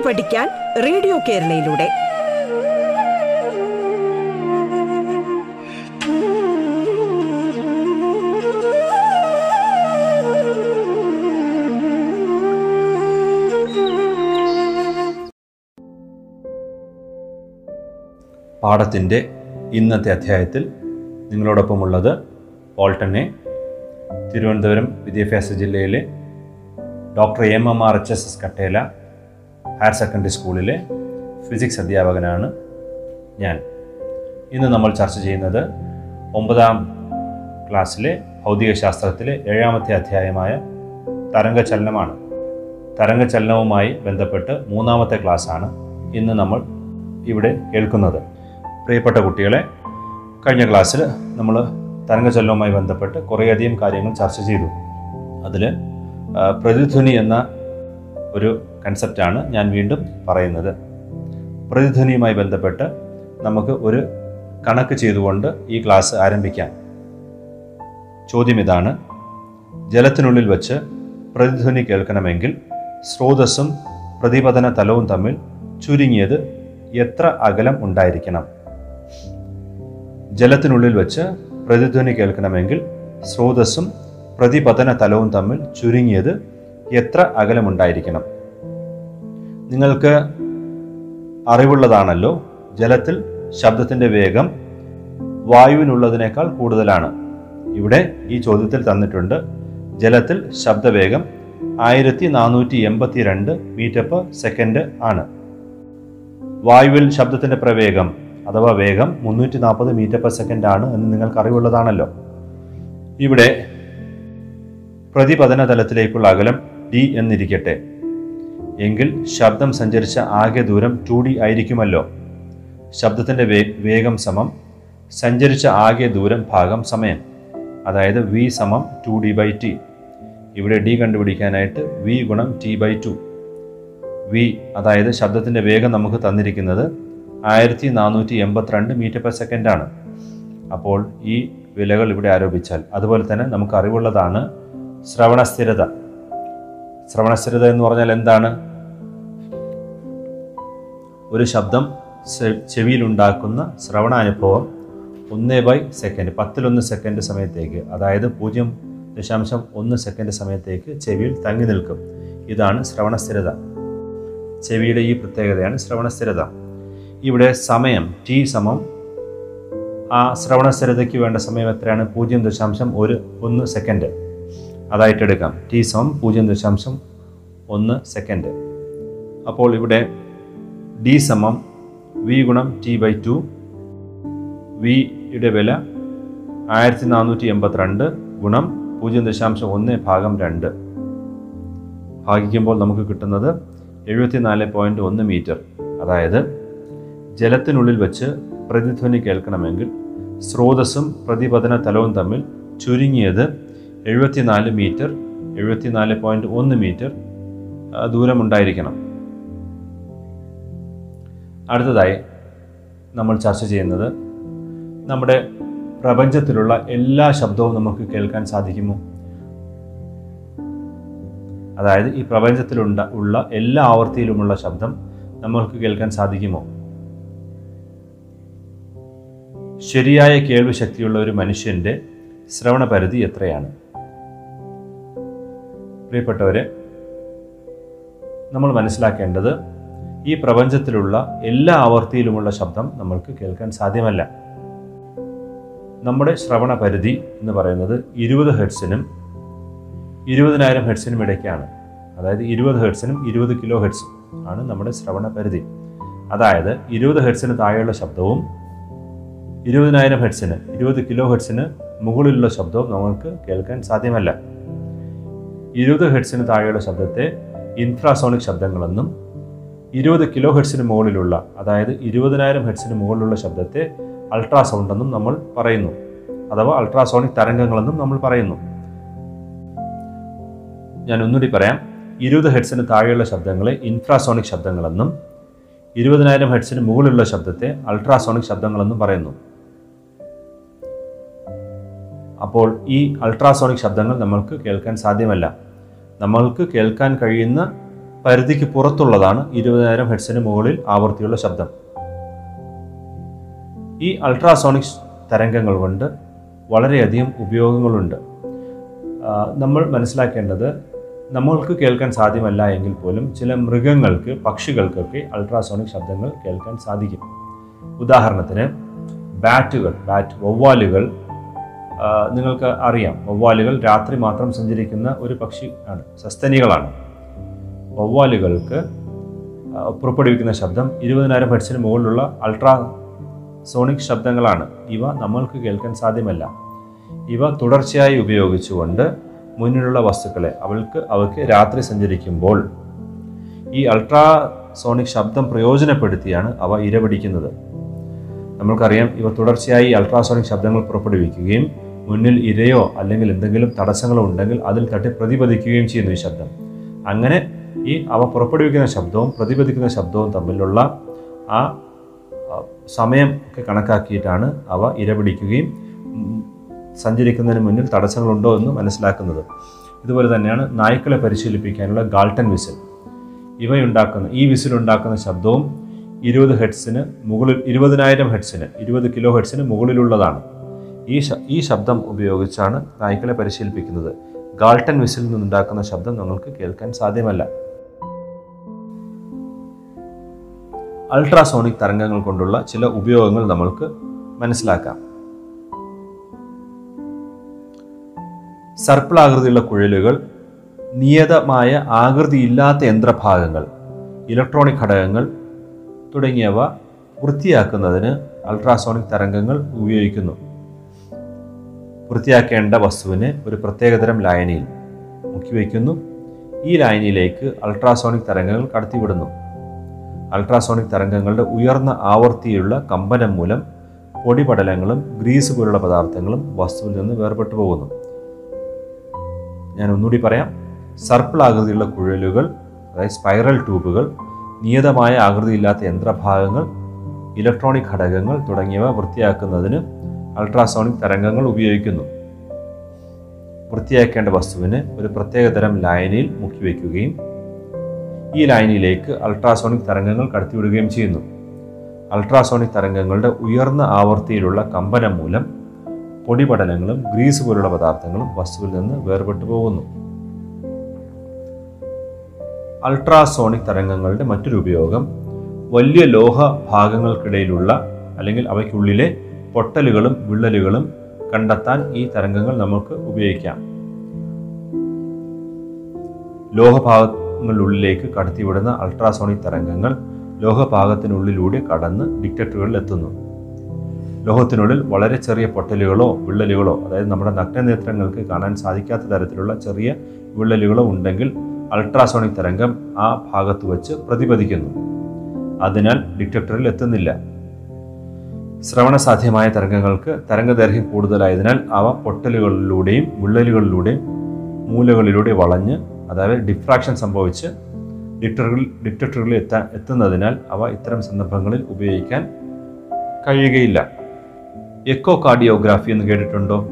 കേട്ടു പഠിക്കാൻ റേഡിയോ കേരളയിലൂടെ. പാഠത്തിന്റെ ഇന്നത്തെ അധ്യായത്തിൽ നിങ്ങളോടൊപ്പമുള്ളത് പോൾട്ടനെ തിരുവനന്തപുരം വിദ്യാഭ്യാസ ജില്ലയിലെ doctor M M R H S S Kattela higher secondary സ്കൂളിലെ ഫിസിക്സ് അധ്യാപകനാണ് ഞാൻ. ഇന്ന് നമ്മൾ ചർച്ച ചെയ്യുന്നത് ഒമ്പതാം ക്ലാസ്സിലെ ഭൗതികശാസ്ത്രത്തിലെ ഏഴാമത്തെ അധ്യായമായ തരംഗചലനമാണ്. തരംഗചലനവുമായി ബന്ധപ്പെട്ട് മൂന്നാമത്തെ ക്ലാസ്സാണ് ഇന്ന് നമ്മൾ ഇവിടെ കേൾക്കുന്നത്. പ്രിയപ്പെട്ട കുട്ടികളെ കഴിഞ്ഞ ക്ലാസ്സിൽ നമ്മൾ തരംഗചലനവുമായി ബന്ധപ്പെട്ട് കുറേയധികം കാര്യങ്ങൾ ചർച്ച ചെയ്തു. അതിൽ പ്രതിധ്വനി എന്ന ഒരു കൺസെപ്റ്റാണ് ഞാൻ വീണ്ടും പറയുന്നത്. പ്രതിധ്വനിയുമായി ബന്ധപ്പെട്ട് നമുക്ക് ഒരു കണക്ക് ചെയ്തുകൊണ്ട് ഈ ക്ലാസ് ആരംഭിക്കാം. ചോദ്യം ഇതാണ്. ജലത്തിനുള്ളിൽ വച്ച് പ്രതിധ്വനി കേൾക്കണമെങ്കിൽ സ്രോതസ്സും പ്രതിപതന തലവും തമ്മിൽ ചുരുങ്ങിയത് എത്ര അകലം ഉണ്ടായിരിക്കണം? ജലത്തിനുള്ളിൽ വച്ച് പ്രതിധ്വനി കേൾക്കണമെങ്കിൽ സ്രോതസ്സും പ്രതിപതന തലവും തമ്മിൽ ചുരുങ്ങിയത് എത്ര അകലമുണ്ടായിരിക്കണം നിങ്ങൾക്ക് അറിവുള്ളതാണല്ലോ. ജലത്തിൽ ശബ്ദത്തിന്റെ വേഗം വായുവിനുള്ളതിനേക്കാൾ കൂടുതലാണ്. ഇവിടെ ഈ ചോദ്യത്തിൽ തന്നിട്ടുണ്ട് ജലത്തിൽ ശബ്ദവേഗം ആയിരത്തി നാനൂറ്റി എൺപത്തി രണ്ട് മീറ്റർ പെർ സെക്കൻഡ് ആണ്. വായുവിൽ ശബ്ദത്തിന്റെ പ്രവേഗം അഥവാ വേഗം മുന്നൂറ്റി നാൽപ്പത് മീറ്റർ പെർ സെക്കൻഡ് ആണ് എന്ന് നിങ്ങൾക്ക് അറിവുള്ളതാണല്ലോ. ഇവിടെ പ്രതിപതന തലത്തിലേക്കുള്ള അകലം ഡി എന്നിരിക്കട്ടെ. എങ്കിൽ ശബ്ദം സഞ്ചരിച്ച ആകെ ദൂരം ടു ഡി ആയിരിക്കുമല്ലോ. ശബ്ദത്തിന്റെ വേഗം സമം സഞ്ചരിച്ച ആകെ ദൂരം ഭാഗം സമയം. അതായത് വി സമം ടു ഡി ബൈ ടി ഇവിടെ ഡി കണ്ടുപിടിക്കാനായിട്ട് വി ഗുണം ടി ബൈ ടു വി അതായത് ശബ്ദത്തിന്റെ വേഗം നമുക്ക് തന്നിരിക്കുന്നത് ആയിരത്തി നാനൂറ്റി എൺപത്തിരണ്ട് മീറ്റർ പെർ സെക്കൻഡാണ് അപ്പോൾ ഈ വിലകൾ ഇവിടെ ആരോപിച്ചാൽ അതുപോലെ തന്നെ നമുക്ക് അറിവുള്ളതാണ് ശ്രവണസ്ഥിരത ശ്രവണസ്ഥിരത എന്ന് പറഞ്ഞാൽ എന്താണ്? ഒരു ശബ്ദം ചെവിയിലുണ്ടാക്കുന്ന ശ്രവണാനുഭവം ഒന്ന് ബൈ സെക്കൻഡ് പത്തിലൊന്ന് സെക്കൻഡ് സമയത്തേക്ക് അതായത് പൂജ്യം ദശാംശം ഒന്ന് സെക്കൻഡ് സമയത്തേക്ക് ചെവിയിൽ തങ്ങി നിൽക്കും. ഇതാണ് ശ്രവണസ്ഥിരത ചെവിയുടെ ഈ പ്രത്യേകതയാണ് ശ്രവണസ്ഥിരത ഇവിടെ സമയം ടി സമം ആ ശ്രവണസ്ഥിരതയ്ക്ക് വേണ്ട സമയം എത്രയാണ്? പൂജ്യം ദശാംശം ഒരു ഒന്ന് സെക്കൻഡ്. അതായിട്ട് എടുക്കാം ടി സമം പൂജ്യം ദശാംശം ഒന്ന് സെക്കൻഡ്. അപ്പോൾ ഇവിടെ ഡി സമം വി ഗുണം ടി ബൈ ടു വിയുടെ വില ആയിരത്തി നാനൂറ്റി എൺപത്തിരണ്ട് ഗുണം പൂജ്യം ദശാംശം ഒന്ന് ഭാഗം രണ്ട്. ഭാഗിക്കുമ്പോൾ നമുക്ക് കിട്ടുന്നത് എഴുപത്തിനാല് പോയിന്റ് ഒന്ന് മീറ്റർ അതായത് ജലത്തിനുള്ളിൽ വെച്ച് പ്രതിധ്വനി കേൾക്കണമെങ്കിൽ സ്രോതസ്സും പ്രതിപതന തലവും തമ്മിൽ ചുരുങ്ങിയത് എഴുപത്തിനാല് മീറ്റർ എഴുപത്തിനാല് പോയിന്റ് ഒന്ന് മീറ്റർ ദൂരമുണ്ടായിരിക്കണം. അടുത്തതായി നമ്മൾ ചർച്ച ചെയ്യുന്നത് നമ്മുടെ പ്രപഞ്ചത്തിലുള്ള എല്ലാ ശബ്ദവും നമുക്ക് കേൾക്കാൻ സാധിക്കുമോ? അതായത് ഈ പ്രപഞ്ചത്തിലുണ്ട ഉള്ള എല്ലാ ആവർത്തിയിലുമുള്ള ശബ്ദം നമ്മൾക്ക് കേൾക്കാൻ സാധിക്കുമോ? ശരിയായ കേൾവി ശക്തിയുള്ള ഒരു മനുഷ്യന്റെ ശ്രവണ പരിധി എത്രയാണ്? പ്രിയപ്പെട്ടവരെ നമ്മൾ മനസ്സിലാക്കേണ്ടത് ഈ പ്രപഞ്ചത്തിലുള്ള എല്ലാ ആവർത്തിയിലുമുള്ള ശബ്ദം നമ്മൾക്ക് കേൾക്കാൻ സാധ്യമല്ല. നമ്മുടെ ശ്രവണ പരിധി എന്ന് പറയുന്നത് ഇരുപത് ഹെഡ്സിനും ഇരുപതിനായിരം ഹെഡ്സിനും ഇടയ്ക്കാണ്. അതായത് ഇരുപത് ഹെഡ്സിനും ഇരുപത് കിലോ ഹെഡ്സും ആണ് നമ്മുടെ ശ്രവണ പരിധി. അതായത് ഇരുപത് ഹെഡ്സിന് താഴെയുള്ള ശബ്ദവും ഇരുപതിനായിരം ഹെഡ്സിന് ഇരുപത് കിലോ ഹെഡ്സിന് മുകളിലുള്ള ശബ്ദവും നമുക്ക് കേൾക്കാൻ സാധ്യമല്ല. ഇരുപത് ഹെഡ്സിന് താഴെയുള്ള ശബ്ദത്തെ ഇൻഫ്രാസോണിക് ശബ്ദങ്ങളെന്നും ഇരുപത് കിലോ ഹെഡ്സിന് മുകളിലുള്ള അതായത് ഇരുപതിനായിരം ഹെഡ്സിന് മുകളിലുള്ള ശബ്ദത്തെ അൾട്രാസൗണ്ട് എന്നും നമ്മൾ പറയുന്നു. അഥവാ അൾട്രാസോണിക് തരംഗങ്ങളെന്നും നമ്മൾ പറയുന്നു. ഞാൻ ഒന്നുകൂടി പറയാം. ഇരുപത് ഹെഡ്സിന് താഴെയുള്ള ശബ്ദങ്ങളെ ഇൻഫ്രാസോണിക് ശബ്ദങ്ങളെന്നും ഇരുപതിനായിരം ഹെഡ്സിന് മുകളിലുള്ള ശബ്ദത്തെ അൾട്രാസോണിക് ശബ്ദങ്ങളെന്നും പറയുന്നു. അപ്പോൾ ഈ അൾട്രാസോണിക് ശബ്ദങ്ങൾ നമ്മൾക്ക് കേൾക്കാൻ സാധ്യമല്ല. നമ്മൾക്ക് കേൾക്കാൻ കഴിയുന്ന പരിധിക്ക് പുറത്തുള്ളതാണ് ഇരുപതിനായിരം ഹെഡ്സിന് മുകളിൽ ആവൃത്തിയുള്ള ശബ്ദം. ഈ അൾട്രാസോണിക് തരംഗങ്ങൾ കൊണ്ട് വളരെയധികം ഉപയോഗങ്ങളുണ്ട്. നമ്മൾ മനസ്സിലാക്കേണ്ടത് നമ്മൾക്ക് കേൾക്കാൻ സാധ്യമല്ല എങ്കിൽ പോലും ചില മൃഗങ്ങൾക്ക് പക്ഷികൾക്കൊക്കെ അൾട്രാസോണിക് ശബ്ദങ്ങൾ കേൾക്കാൻ സാധിക്കും. ഉദാഹരണത്തിന് ബാറ്റുകൾ ബാറ്റ് വവ്വാലുകൾ നിങ്ങൾക്ക് അറിയാം. വവ്വാലുകൾ രാത്രി മാത്രം സഞ്ചരിക്കുന്ന ഒരു പക്ഷി ആണ് സസ്തനികളാണ്. വവ്വാലുകൾക്ക് പുറപ്പെടുവിക്കുന്ന ശബ്ദം ഇരുപതിനായിരം ഹെഡ്സിന് മുകളിലുള്ള അൾട്രാ സോണിക് ശബ്ദങ്ങളാണ്. ഇവ നമ്മൾക്ക് കേൾക്കാൻ സാധ്യമല്ല. ഇവ തുടർച്ചയായി ഉപയോഗിച്ചുകൊണ്ട് മുന്നിലുള്ള വസ്തുക്കളെ അവൾക്ക് അവയ്ക്ക് രാത്രി സഞ്ചരിക്കുമ്പോൾ ഈ അൾട്രാ സോണിക് ശബ്ദം പ്രയോജനപ്പെടുത്തിയാണ് അവ ഇരപിടിക്കുന്നത്. നമ്മൾക്കറിയാം ഇവ തുടർച്ചയായി അൾട്രാസോണിക് ശബ്ദങ്ങൾ പുറപ്പെടുവിക്കുകയും മുന്നിൽ ഇരയോ അല്ലെങ്കിൽ എന്തെങ്കിലും തടസ്സങ്ങളോ ഉണ്ടെങ്കിൽ അതിൽ തട്ടി പ്രതിപദിക്കുകയും ചെയ്യുന്നു ഈ ശബ്ദം. അങ്ങനെ ഈ അവ പുറപ്പെടുവിക്കുന്ന ശബ്ദവും പ്രതിപദിക്കുന്ന ശബ്ദവും തമ്മിലുള്ള ആ സമയം ഒക്കെ കണക്കാക്കിയിട്ടാണ് അവ ഇരപിടിക്കുകയും സഞ്ചരിക്കുന്നതിന് മുന്നിൽ തടസ്സങ്ങളുണ്ടോ എന്ന് മനസ്സിലാക്കുന്നത്. ഇതുപോലെ തന്നെയാണ് നായ്ക്കളെ പരിശീലിപ്പിക്കാനുള്ള ഗാൾട്ടൻ വിസിൽ. ഇവയുണ്ടാക്കുന്ന ഈ വിസിലുണ്ടാക്കുന്ന ശബ്ദവും ഇരുപത് ഹെഡ്സിന് മുകളിൽ ഇരുപതിനായിരം ഹെഡ്സിന് ഇരുപത് കിലോ ഹെഡ്സിന് മുകളിലുള്ളതാണ്. ഈ ഈ ശബ്ദം ഉപയോഗിച്ചാണ് നായ്ക്കളെ പരിശീലിപ്പിക്കുന്നത്. ഗാൾട്ടൻ വിസിൽ നിന്നുണ്ടാക്കുന്ന ശബ്ദം നിങ്ങൾക്ക് കേൾക്കാൻ സാധ്യമല്ല. അൾട്രാസോണിക് തരംഗങ്ങൾ കൊണ്ടുള്ള ചില ഉപയോഗങ്ങൾ നമ്മൾക്ക് മനസ്സിലാക്കാം. സർപ്പിളാകൃതിയുള്ള കുഴലുകൾ നിയതമായ ആകൃതിയില്ലാത്ത യന്ത്രഭാഗങ്ങൾ ഇലക്ട്രോണിക് ഘടകങ്ങൾ തുടങ്ങിയവ വൃത്തിയാക്കുന്നതിന് അൾട്രാസോണിക് തരംഗങ്ങൾ ഉപയോഗിക്കുന്നു. വൃത്തിയാക്കേണ്ട വസ്തുവിനെ ഒരു പ്രത്യേകതരം ലായനിയിൽ മുക്കിവെക്കുന്നു. ഈ ലായനിയിലേക്ക് അൾട്രാസോണിക് തരംഗങ്ങൾ കടത്തിവിടുന്നു. അൾട്രാസോണിക് തരംഗങ്ങളുടെ ഉയർന്ന ആവൃത്തിയിലുള്ള കമ്പനം മൂലം പൊടിപടലങ്ങളും ഗ്രീസ് പോലുള്ള പദാർത്ഥങ്ങളും വസ്തുവിൽ നിന്ന് വേർപെട്ടു പോകുന്നു. ഞാൻ ഒന്നുകൂടി പറയാം. സർപ്പിൾ ആകൃതിയുള്ള കുഴലുകൾ അതായത് സ്പൈറൽ ട്യൂബുകൾ നിയതമായ ആകൃതിയില്ലാത്ത യന്ത്രഭാഗങ്ങൾ ഇലക്ട്രോണിക് ഘടകങ്ങൾ തുടങ്ങിയവ വൃത്തിയാക്കുന്നതിന് അൾട്രാസോണിക് തരംഗങ്ങൾ ഉപയോഗിക്കുന്നു. വൃത്തിയാക്കേണ്ട വസ്തുവിന് ഒരു പ്രത്യേകതരം ലായനിയിൽ മുക്കിവെക്കുകയും ഈ ലൈനിലേക്ക് അൾട്രാസോണിക് തരംഗങ്ങൾ കടത്തിവിടുകയും ചെയ്യുന്നു. അൾട്രാസോണിക് തരംഗങ്ങളുടെ ഉയർന്ന ആവൃത്തിയിലുള്ള കമ്പനം മൂലം പൊടിപടലങ്ങളും ഗ്രീസ് പോലുള്ള പദാർത്ഥങ്ങളും വസ്തുവിൽ നിന്ന് വേർപെട്ടു പോകുന്നു. അൾട്രാസോണിക് തരംഗങ്ങളുടെ മറ്റൊരു ഉപയോഗം വലിയ ലോഹ ഭാഗങ്ങൾക്കിടയിലുള്ള അല്ലെങ്കിൽ അവയ്ക്കുള്ളിലെ പൊട്ടലുകളും വിള്ളലുകളും കണ്ടെത്താൻ ഈ തരംഗങ്ങൾ നമുക്ക് ഉപയോഗിക്കാം. ലോഹഭാഗങ്ങളിലുള്ളിലേക്ക് കടത്തിവിടുന്ന അൾട്രാസോണിക് തരംഗങ്ങൾ ലോഹഭാഗത്തിനുള്ളിലൂടെ കടന്ന് ഡിറ്റക്ടറുകളിൽ എത്തുന്നു. ലോഹത്തിനുള്ളിൽ വളരെ ചെറിയ പൊട്ടലുകളോ വിള്ളലുകളോ അതായത് നമ്മുടെ നഗ്നനേത്രങ്ങൾക്ക് കാണാൻ സാധിക്കാത്ത തരത്തിലുള്ള ചെറിയ വിള്ളലുകളോ ഉണ്ടെങ്കിൽ അൾട്രാസോണിക് തരംഗം ആ ഭാഗത്ത് വച്ച് പ്രതിപദിക്കുന്നു അതിനാൽ ഡിറ്റക്ടറിൽ എത്തുന്നില്ല. ശ്രവണസാധ്യമായ തരംഗങ്ങൾക്ക് തരംഗദൈർഘ്യം കൂടുതലായതിനാൽ അവ പൊട്ടലുകളിലൂടെയും വിള്ളലുകളിലൂടെയും മൂലകളിലൂടെ വളഞ്ഞ് അതായത് ഡിഫ്രാക്ഷൻ സംഭവിച്ച് ഡിറ്ററുകളിൽ ഡിറ്റക്ടറുകളിൽ എത്താൻ എത്തുന്നതിനാൽ അവ ഇത്തരം സന്ദർഭങ്ങളിൽ ഉപയോഗിക്കാൻ കഴിയുകയില്ല. എക്കോ കാർഡിയോഗ്രാഫി എന്ന് കേട്ടിട്ടുണ്ടോ?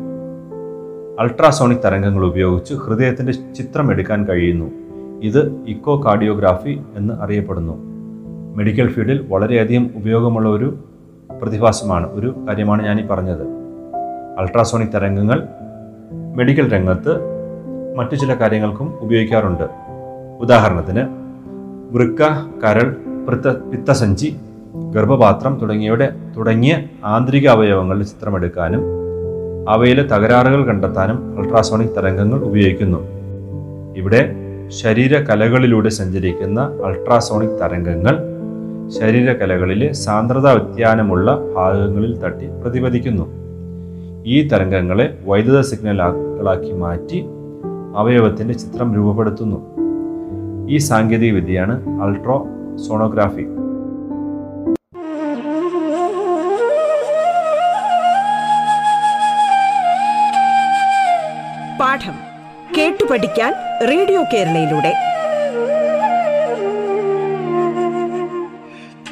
അൾട്രാസോണിക് തരംഗങ്ങൾ ഉപയോഗിച്ച് ഹൃദയത്തിന്റെ ചിത്രം എടുക്കാൻ കഴിയുന്നു. ഇത് ഇക്കോ കാർഡിയോഗ്രാഫി എന്ന് അറിയപ്പെടുന്നു. മെഡിക്കൽ ഫീൽഡിൽ വളരെയധികം ഉപയോഗമുള്ള ഒരു പ്രതിഭാസമാണ്. ഒരു കാര്യമാണ് ഞാൻ ഈ പറഞ്ഞത്. അൾട്രാസോണിക് തരംഗങ്ങൾ മെഡിക്കൽ രംഗത്ത് മറ്റു ചില കാര്യങ്ങൾക്കും ഉപയോഗിക്കാറുണ്ട്. ഉദാഹരണത്തിന് വൃക്ക കരൾ പിത്ത പിത്തസഞ്ചി ഗർഭപാത്രം തുടങ്ങിയവയുടെ തുടങ്ങിയ ആന്തരിക അവയവങ്ങളുടെ ചിത്രമെടുക്കാനും അവയിലെ തകരാറുകൾ കണ്ടെത്താനും അൾട്രാസോണിക് തരംഗങ്ങൾ ഉപയോഗിക്കുന്നു. ഇവിടെ ശരീരകലകളിലൂടെ സഞ്ചരിക്കുന്ന അൾട്രാസോണിക് തരംഗങ്ങൾ ശരീരകലകളിലെ സാന്ദ്രത വ്യത്യാനമുള്ള ഭാഗങ്ങളിൽ തട്ടി പ്രതിപദിക്കുന്നു ഈ തരംഗങ്ങളെ വൈദ്യുത സിഗ്നലുകളാക്കി മാറ്റി അവയവത്തിന്റെ ചിത്രം രൂപപ്പെടുത്തുന്നു. ഈ സാങ്കേതിക വിദ്യയാണ് അൾട്രോ സോണോഗ്രാഫി. പാഠം കേട്ടു പഠിക്കാൻ റേഡിയോ കേരളയിലൂടെ.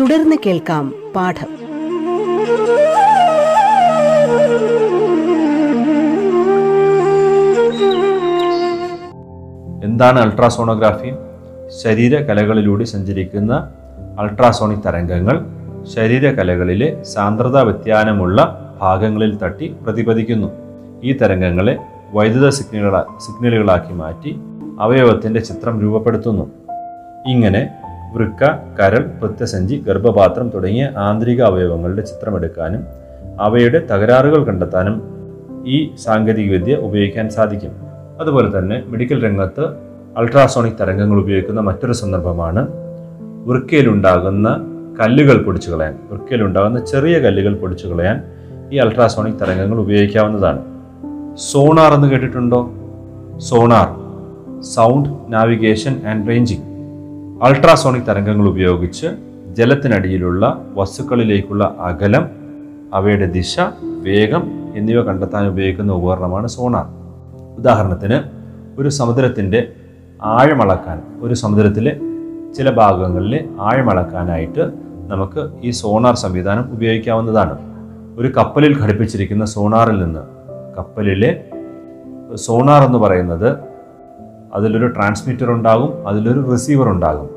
തുടർന്ന് കേൾക്കാം പാഠം. എന്താണ് അൾട്രാസോണോഗ്രാഫി? ശരീരകലകളിലൂടെ സഞ്ചരിക്കുന്ന അൾട്രാസോണിക് തരംഗങ്ങൾ ശരീരകലകളിലെ സാന്ദ്രത വ്യത്യാനമുള്ള ഭാഗങ്ങളിൽ തട്ടി പ്രതിപദിക്കുന്നു ഈ തരംഗങ്ങളെ വൈദ്യുത സിഗ്നലുകളാ സിഗ്നലുകളാക്കി മാറ്റി അവയവത്തിന്റെ ചിത്രം രൂപപ്പെടുത്തുന്നു. ഇങ്ങനെ വൃക്ക കരൾ പ്രത്യസഞ്ചി ഗർഭപാത്രം തുടങ്ങിയ ആന്തരിക അവയവങ്ങളുടെ ചിത്രമെടുക്കാനും അവയുടെ തകരാറുകൾ കണ്ടെത്താനും ഈ സാങ്കേതികവിദ്യ ഉപയോഗിക്കാൻ സാധിക്കും. അതുപോലെ തന്നെ മെഡിക്കൽ രംഗത്ത് അൾട്രാസോണിക് തരംഗങ്ങൾ ഉപയോഗിക്കുന്ന മറ്റൊരു സന്ദർഭമാണ് വൃക്കയിലുണ്ടാകുന്ന കല്ലുകൾ പൊടിച്ചു കളയാൻ. വൃക്കയിലുണ്ടാകുന്ന ചെറിയ കല്ലുകൾ പൊടിച്ചു കളയാൻ ഈ അൾട്രാസോണിക് തരംഗങ്ങൾ ഉപയോഗിക്കാവുന്നതാണ്. സോണാർ എന്ന് കേട്ടിട്ടുണ്ടോ? Sonar sound navigation and ranging. Ultrasonic തരംഗങ്ങൾ ഉപയോഗിച്ച് ജലത്തിനടിയിലുള്ള വസ്തുക്കളിലേക്കുള്ള അകലം അവയുടെ ദിശ വേഗം എന്നിവ കണ്ടെത്താൻ ഉപയോഗിക്കുന്ന ഉപകരണമാണ് സോണാർ. ഉദാഹരണത്തിന് ഒരു സമുദ്രത്തിന്റെ ആഴമളക്കാൻ ഒരു സമുദ്രത്തിലെ ചില ഭാഗങ്ങളിലെ ആഴമളക്കാനായിട്ട് നമുക്ക് ഈ സോണാർ സംവിധാനം ഉപയോഗിക്കാവുന്നതാണ്. ഒരു കപ്പലിൽ ഘടിപ്പിച്ചിരിക്കുന്ന സോണാറിൽ നിന്ന് കപ്പലിലെ സോണാർ എന്ന് പറയുന്നത് അതിലൊരു ട്രാൻസ്മിറ്റർ ഉണ്ടാകും അതിലൊരു റിസീവർ ഉണ്ടാകും.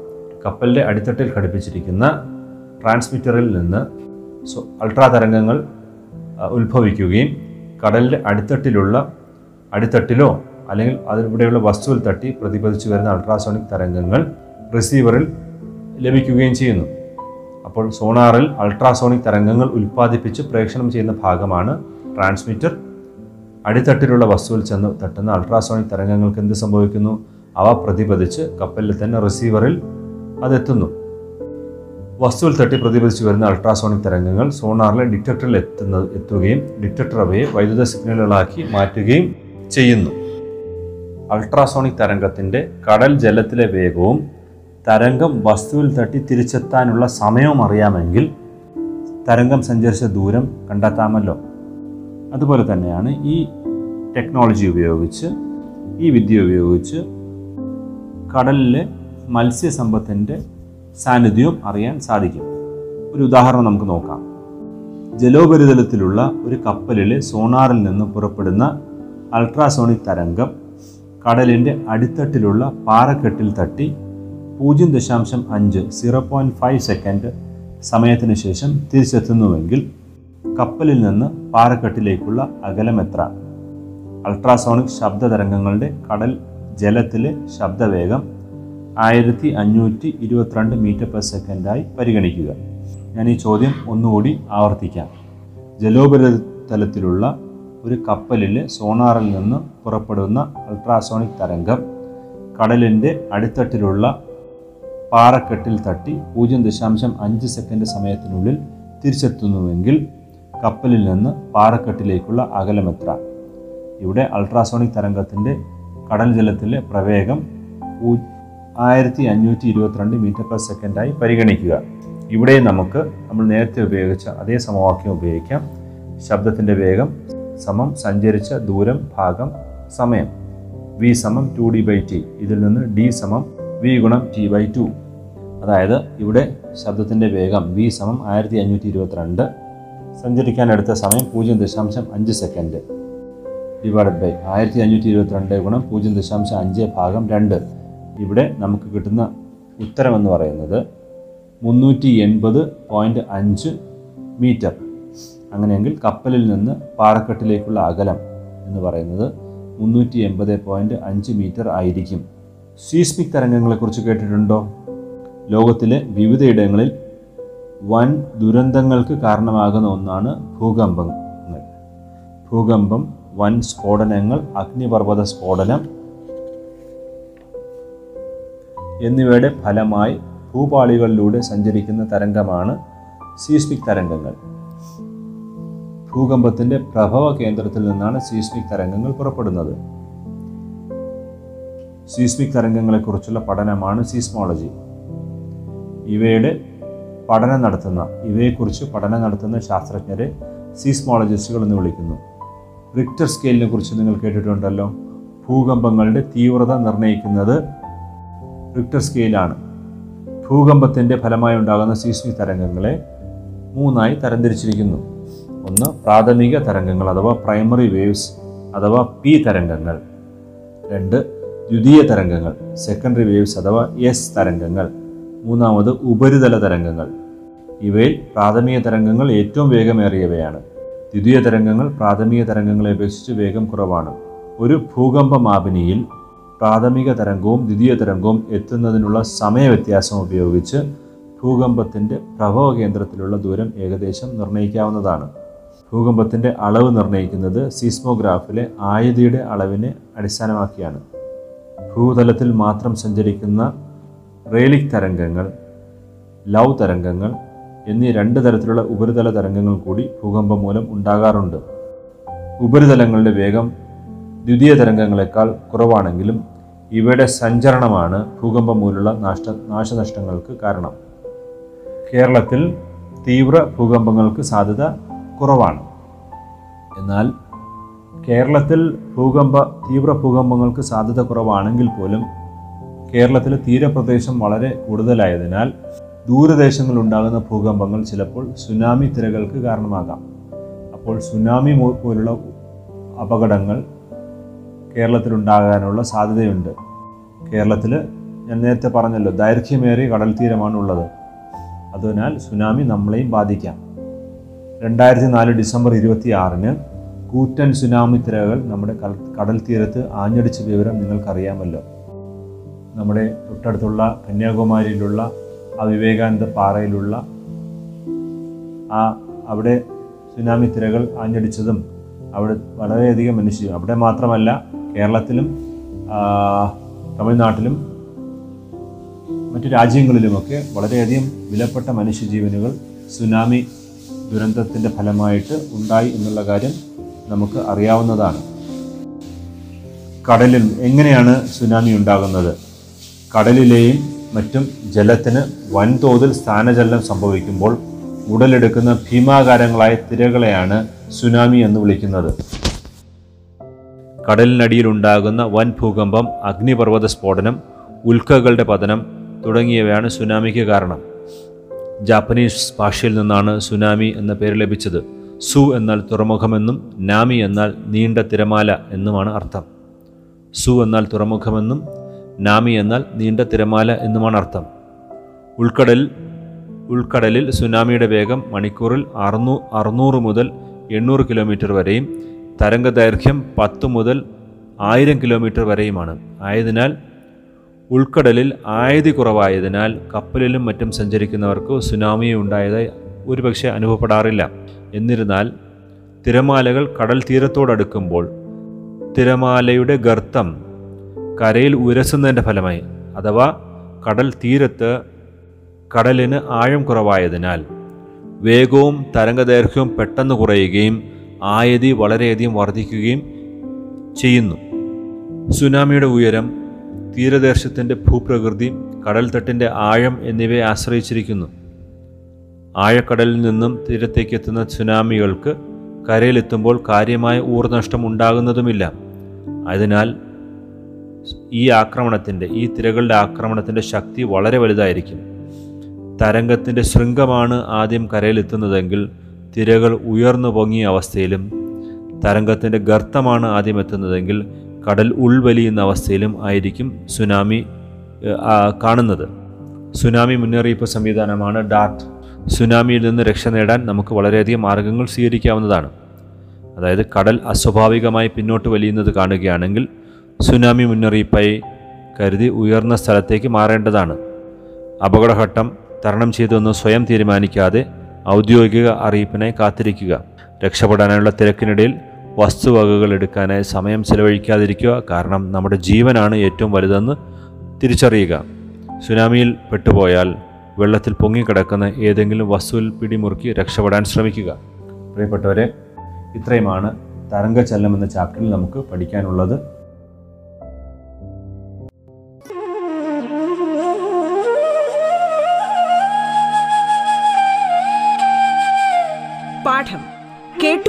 കപ്പലിന്റെ അടിത്തട്ടിൽ ഘടിപ്പിച്ചിരിക്കുന്ന ട്രാൻസ്മിറ്ററിൽ നിന്ന് അൾട്രാ തരംഗങ്ങൾ ഉത്ഭവിക്കുകയും കടലിന്റെ അടിത്തട്ടിലുള്ള അടിത്തട്ടിലോ അല്ലെങ്കിൽ അതിലൂടെയുള്ള വസ്തുവിൽ തട്ടി പ്രതിഫലിച്ചു വരുന്ന അൾട്രാസോണിക് തരംഗങ്ങൾ റിസീവറിൽ ലഭിക്കുകയും ചെയ്യുന്നു. അപ്പോൾ സോണാറിൽ അൾട്രാസോണിക് തരംഗങ്ങൾ ഉൽപ്പാദിപ്പിച്ച് പ്രേക്ഷണം ചെയ്യുന്ന ഭാഗമാണ് ട്രാൻസ്മിറ്റർ. അടിത്തട്ടിലുള്ള വസ്തുവിൽ ചെന്ന് തട്ടുന്ന അൾട്രാസോണിക് തരംഗങ്ങൾക്ക് എന്ത് സംഭവിക്കുന്നു? അവ പ്രതിപദിച്ച് കപ്പലിൽ തന്നെ റിസീവറിൽ അതെത്തുന്നു. വസ്തുവിൽ തട്ടി പ്രതിഫലിച്ചു വരുന്ന അൾട്രാസോണിക് തരംഗങ്ങൾ സോണാറിലെ ഡിറ്റക്ടറിൽ എത്തുന്ന എത്തുകയും ഡിറ്റക്ടർ അവയെ വൈദ്യുത സിഗ്നലുകളാക്കി മാറ്റുകയും ചെയ്യുന്നു. അൾട്രാസോണിക് തരംഗത്തിന്റെ കടൽ ജലത്തിലെ വേഗവും തരംഗം വസ്തുവിൽ തട്ടി തിരിച്ചെത്താനുള്ള സമയവും അറിയാമെങ്കിൽ തരംഗം സഞ്ചരിച്ച ദൂരം കണ്ടെത്താമല്ലോ. അതുപോലെ തന്നെയാണ് ഈ ടെക്നോളജി ഉപയോഗിച്ച് ഈ വിദ്യ ഉപയോഗിച്ച് കടലിലെ മത്സ്യസമ്പത്തിന്റെ സാന്നിധ്യവും അറിയാൻ സാധിക്കും. ഒരു ഉദാഹരണം നമുക്ക് നോക്കാം. ജലോപരിതലത്തിലുള്ള ഒരു കപ്പലിൽ സോണാറിൽ നിന്ന് പുറപ്പെടുന്ന അൾട്രാസോണിക് തരംഗം കടലിന്റെ അടിത്തട്ടിലുള്ള പാറക്കെട്ടിൽ തട്ടി പൂജ്യം ദശാംശം അഞ്ച് സീറോ പോയിന്റ് ഫൈവ് സെക്കൻഡ് സമയത്തിന് ശേഷം തിരിച്ചെത്തുന്നുവെങ്കിൽ കപ്പലിൽ നിന്ന് പാറക്കെട്ടിലേക്കുള്ള എത്ര അൾട്രാസോണിക് ശബ്ദ തരംഗങ്ങളുടെ കടൽ ജലത്തിലെ ശബ്ദവേഗം ആയിരത്തി അഞ്ഞൂറ്റി ഇരുപത്തിരണ്ട് മീറ്റർ പെർ സെക്കൻഡായി പരിഗണിക്കുക. ഞാൻ ഈ ചോദ്യം ഒന്നുകൂടി ആവർത്തിക്കാം. ജലോപരിതലത്തിലുള്ള ഒരു കപ്പലിലെ സോണാറിൽ നിന്ന് പുറപ്പെടുന്ന അൾട്രാസോണിക് തരംഗം കടലിന്റെ അടിത്തട്ടിലുള്ള പാറക്കെട്ടിൽ തട്ടി പൂജ്യം ദശാംശം അഞ്ച് സെക്കൻഡ് സമയത്തിനുള്ളിൽ തിരിച്ചെത്തുന്നുവെങ്കിൽ കപ്പലിൽ നിന്ന് പാറക്കെട്ടിലേക്കുള്ള എത്ര? ഇവിടെ അൾട്രാസോണിക് തരംഗത്തിന്റെ കടൽ ജലത്തിലെ പ്രവേഗം ആയിരത്തി അഞ്ഞൂറ്റി ഇരുപത്തിരണ്ട് മീറ്റർ പെർ സെക്കൻഡായി പരിഗണിക്കുക. ഇവിടെ നമുക്ക് നമ്മൾ നേരത്തെ ഉപയോഗിച്ച അതേ സമവാക്യം ഉപയോഗിക്കാം. ശബ്ദത്തിന്റെ വേഗം സമം സഞ്ചരിച്ച ദൂരം ഭാഗം സമയം. വി സമം ടു ഡി ബൈ ടി ഇതിൽ നിന്ന് ഡി സമം വി ഗുണം ടി ബൈ ടു അതായത് ഇവിടെ ശബ്ദത്തിന്റെ വേഗം വി സമം ആയിരത്തി അഞ്ഞൂറ്റി ഇരുപത്തിരണ്ട് സഞ്ചരിക്കാൻ എടുത്ത സമയം പൂജ്യം ദശാംശം അഞ്ച് സെക്കൻഡ് ഡിവൈഡഡ് ബൈ ആയിരത്തി അഞ്ഞൂറ്റി ഇരുപത്തിരണ്ട് ഗുണം പൂജ്യം ദശാംശം അഞ്ച് ഭാഗം രണ്ട്. ഇവിടെ നമുക്ക് കിട്ടുന്ന ഉത്തരമെന്ന് പറയുന്നത് മുന്നൂറ്റി എൺപത് പോയിന്റ് അഞ്ച് മീറ്റർ അങ്ങനെയെങ്കിൽ കപ്പലിൽ നിന്ന് പാറക്കെട്ടിലേക്കുള്ള അകലം എന്ന് പറയുന്നത് മുന്നൂറ്റി എൺപത് പോയിന്റ് അഞ്ച് മീറ്റർ ആയിരിക്കും. സീസ്മിക് തരംഗങ്ങളെക്കുറിച്ച് കേട്ടിട്ടുണ്ടോ? ലോകത്തിലെ വിവിധയിടങ്ങളിൽ വൻ ദുരന്തങ്ങൾക്ക് കാരണമാകുന്ന ഒന്നാണ് ഭൂകമ്പങ്ങൾ. ഭൂകമ്പം വൻ സ്ഫോടനങ്ങൾ അഗ്നിപർവത സ്ഫോടനം എന്നിവയുടെ ഫലമായി ഭൂപാളികളിലൂടെ സഞ്ചരിക്കുന്ന തരംഗമാണ് സീസ്മിക് തരംഗങ്ങൾ. ഭൂകമ്പത്തിന്റെ പ്രഭവ കേന്ദ്രത്തിൽ നിന്നാണ് സീസ്മിക് തരംഗങ്ങൾ പുറപ്പെടുന്നത്. സീസ്മിക് തരംഗങ്ങളെക്കുറിച്ചുള്ള പഠനമാണ് സീസ്മോളജി. ഇവയുടെ പഠനം നടത്തുന്ന ഇവയെക്കുറിച്ച് പഠനം നടത്തുന്ന ശാസ്ത്രജ്ഞരെ സീസ്മോളജിസ്റ്റുകൾ എന്ന് വിളിക്കുന്നു. റിക്ടർ സ്കെയിലിനെ കുറിച്ച് നിങ്ങൾ കേട്ടിട്ടുണ്ടല്ലോ. ഭൂകമ്പങ്ങളുടെ തീവ്രത നിർണയിക്കുന്നത് റിക്ടർ സ്കെയിലാണ് ഭൂകമ്പത്തിന്റെ ഫലമായി ഉണ്ടാകുന്ന സീസ്മിക് തരംഗങ്ങളെ മൂന്നായി തരംതിരിച്ചിരിക്കുന്നു. ഒന്ന് പ്രാഥമിക തരംഗങ്ങൾ അഥവാ പ്രൈമറി വേവ്സ് അഥവാ പി തരംഗങ്ങൾ. രണ്ട് ദ്വിതീയ തരംഗങ്ങൾ സെക്കൻഡറി വേവ്സ് അഥവാ എസ് തരംഗങ്ങൾ. മൂന്നാമത് ഉപരിതല തരംഗങ്ങൾ. ഇവയിൽ പ്രാഥമിക തരംഗങ്ങൾ ഏറ്റവും വേഗമേറിയവയാണ്. ദ്വിതീയ തരംഗങ്ങൾ പ്രാഥമിക തരംഗങ്ങളെ അപേക്ഷിച്ച് വേഗം കുറവാണ്. ഒരു ഭൂകമ്പ മാപിനിയിൽ പ്രാഥമിക തരംഗവും ദ്വിതീയ തരംഗവും എത്തുന്നതിനുള്ള സമയവ്യത്യാസം ഉപയോഗിച്ച് ഭൂകമ്പത്തിന്റെ പ്രഭവ കേന്ദ്രത്തിലുള്ള ദൂരം ഏകദേശം നിർണയിക്കാവുന്നതാണ്. ഭൂകമ്പത്തിന്റെ അളവ് നിർണയിക്കുന്നത് സീസ്മോഗ്രാഫിലെ ആയുധിയുടെ അളവിനെ അടിസ്ഥാനമാക്കിയാണ്. ഭൂതലത്തിൽ മാത്രം സഞ്ചരിക്കുന്ന റേലിക് തരംഗങ്ങൾ ലവ് തരംഗങ്ങൾ എന്നീ രണ്ട് തരത്തിലുള്ള ഉപരിതല തരംഗങ്ങൾ കൂടി ഭൂകമ്പം മൂലം ഉണ്ടാകാറുണ്ട്. ഉപരിതലങ്ങളുടെ വേഗം ദ്വിതീയ തരംഗങ്ങളെക്കാൾ കുറവാണെങ്കിലും ഇവയുടെ സഞ്ചരണമാണ് ഭൂകമ്പം മൂലമുള്ള നാശ നാശനഷ്ടങ്ങൾക്ക് കാരണം. കേരളത്തിൽ തീവ്ര ഭൂകമ്പങ്ങൾക്ക് സാധ്യത കുറവാണ്. എന്നാൽ കേരളത്തിൽ ഭൂകമ്പ തീവ്ര ഭൂകമ്പങ്ങൾക്ക് സാധ്യത കുറവാണെങ്കിൽ പോലും കേരളത്തിലെ തീരപ്രദേശം വളരെ കൂടുതലായതിനാൽ ദൂരദേശങ്ങളിൽ ഉണ്ടാകുന്ന ഭൂകമ്പങ്ങൾ ചിലപ്പോൾ സുനാമി തിരകൾക്ക് കാരണമാകാം. അപ്പോൾ സുനാമി പോലുള്ള അപകടങ്ങൾ കേരളത്തിലുണ്ടാകാനുള്ള സാധ്യതയുണ്ട്. കേരളത്തിൽ ഞാൻ നേരത്തെ പറഞ്ഞല്ലോ ദൈർഘ്യമേറിയ കടൽ തീരമാണ് ഉള്ളത് അതിനാൽ സുനാമി നമ്മളെയും ബാധിക്കാം. രണ്ടായിരത്തി നാല് ഡിസംബർ ഇരുപത്തി ആറിന് കൂറ്റൻ സുനാമി തിരകൾ നമ്മുടെ കടൽ കടൽ തീരത്ത് ആഞ്ഞടിച്ച വിവരം നിങ്ങൾക്കറിയാമല്ലോ. നമ്മുടെ തൊട്ടടുത്തുള്ള കന്യാകുമാരിയിലുള്ള ആ വിവേകാനന്ദ പാറയിലുള്ള ആ അവിടെ സുനാമി തിരകൾ ആഞ്ഞടിച്ചതും അവിടെ വളരെയധികം മനുഷ്യ അവിടെ മാത്രമല്ല കേരളത്തിലും തമിഴ്നാട്ടിലും മറ്റു രാജ്യങ്ങളിലുമൊക്കെ വളരെയധികം വിലപ്പെട്ട മനുഷ്യജീവനുകൾ സുനാമി ദുരന്തത്തിന്റെ ഫലമായിട്ട് ഉണ്ടായി എന്നുള്ള കാര്യം നമുക്ക് അറിയാവുന്നതാണ്. കടലിൽ എങ്ങനെയാണ് സുനാമി ഉണ്ടാകുന്നത്? കടലിലെയും മറ്റും ജലത്തിന് വൻതോതിൽ സ്ഥാനചലനം സംഭവിക്കുമ്പോൾ ഉടലെടുക്കുന്ന ഭീമാകാരങ്ങളായ തിരകളെയാണ് സുനാമി എന്ന് വിളിക്കുന്നത്. കടലിനടിയിലുണ്ടാകുന്ന വൻ ഭൂകമ്പം അഗ്നിപർവത സ്ഫോടനം ഉൽക്കകളുടെ പതനം തുടങ്ങിയവയാണ് സുനാമിക്ക് കാരണം. ജാപ്പനീസ് ഭാഷയിൽ നിന്നാണ് സുനാമി എന്ന പേര് ലഭിച്ചത്. സു എന്നാൽ തുറമുഖമെന്നും നാമി എന്നാൽ നീണ്ട തിരമാല എന്നുമാണ് അർത്ഥം. സു എന്നാൽ തുറമുഖമെന്നും നാമി എന്നാൽ നീണ്ട തിരമാല എന്നുമാണ് അർത്ഥം. ഉൾക്കടൽ ഉൾക്കടലിൽ സുനാമിയുടെ വേഗം മണിക്കൂറിൽ അറുന്നൂ അറുന്നൂറ് മുതൽ എണ്ണൂറ് കിലോമീറ്റർ വരെയും തരംഗദൈർഘ്യം പത്ത് മുതൽ ആയിരം കിലോമീറ്റർ വരെയുമാണ്. ആയതിനാൽ ഉൾക്കടലിൽ ആയതി കുറവായതിനാൽ കപ്പലിലും മറ്റും സഞ്ചരിക്കുന്നവർക്ക് സുനാമി ഉണ്ടായതായി ഒരുപക്ഷെ അനുഭവപ്പെടാറില്ല. എന്നിരുന്നാൽ തിരമാലകൾ കടൽ തീരത്തോടടുക്കുമ്പോൾ തിരമാലയുടെ ഗർത്തം കരയിൽ ഉരസുന്നതിന്റെ ഫലമായി അഥവാ കടൽ തീരത്ത് കടലിന് ആഴം കുറവായതിനാൽ വേഗവും തരംഗദൈർഘ്യവും പെട്ടെന്ന് കുറയുകയും ആയതി വളരെയധികം വർദ്ധിക്കുകയും ചെയ്യുന്നു. സുനാമിയുടെ ഉയരം തീരദേശത്തിന്റെ ഭൂപ്രകൃതി കടൽത്തട്ടിന്റെ ആഴം എന്നിവയെ ആശ്രയിച്ചിരിക്കുന്നു. ആഴക്കടലിൽ നിന്നും തീരത്തേക്ക് എത്തുന്ന സുനാമികൾക്ക് കരയിലെത്തുമ്പോൾ കാര്യമായ ഊർനഷ്ടം ഉണ്ടാകുന്നതുമില്ല. അതിനാൽ ഈ ആക്രമണത്തിന്റെ ഈ തിരകളുടെ ആക്രമണത്തിന്റെ ശക്തി വളരെ വലുതായിരിക്കും. തരംഗത്തിന്റെ ശൃംഗമാണ് ആദ്യം കരയിലെത്തുന്നതെങ്കിൽ തിരകൾ ഉയർന്നു പൊങ്ങിയ അവസ്ഥയിലും തരംഗത്തിന്റെ ഗർത്തമാണ് ആദ്യം എത്തുന്നതെങ്കിൽ കടൽ ഉൾവലിയുന്ന അവസ്ഥയിലും ആയിരിക്കും സുനാമി കാണുന്നത്. സുനാമി മുന്നറിയിപ്പ് സംവിധാനമാണ് ഡാർട്ട്. സുനാമിയിൽ നിന്ന് രക്ഷ നേടാൻ നമുക്ക് വളരെയധികം മാർഗങ്ങൾ സ്വീകരിക്കാവുന്നതാണ്. അതായത് കടൽ അസ്വാഭാവികമായി പിന്നോട്ട് വലിയുന്നത് കാണുകയാണെങ്കിൽ സുനാമി മുന്നറിയിപ്പായി കരുതി ഉയർന്ന സ്ഥലത്തേക്ക് മാറേണ്ടതാണ്. അപകടഘട്ടം തരണം ചെയ്തൊന്ന് സ്വയം തീരുമാനിക്കാതെ ഔദ്യോഗിക അറിയിപ്പിനായി കാത്തിരിക്കുക. രക്ഷപ്പെടാനുള്ള തിരക്കിനിടയിൽ വസ്തുവകകൾ എടുക്കാനായി സമയം ചെലവഴിക്കാതിരിക്കുക കാരണം നമ്മുടെ ജീവനാണ് ഏറ്റവും വലുതെന്ന് തിരിച്ചറിയുക. സുനാമിയിൽ പെട്ടുപോയാൽ വെള്ളത്തിൽ പൊങ്ങിക്കിടക്കുന്ന ഏതെങ്കിലും വസ്തുവിൽ പിടിമുറുക്കി രക്ഷപ്പെടാൻ ശ്രമിക്കുക. പ്രിയപ്പെട്ടവരെ ഇത്രയുമാണ് തരംഗചലനം എന്ന ചാപ്റ്ററിൽ നമുക്ക് പഠിക്കാനുള്ളത്.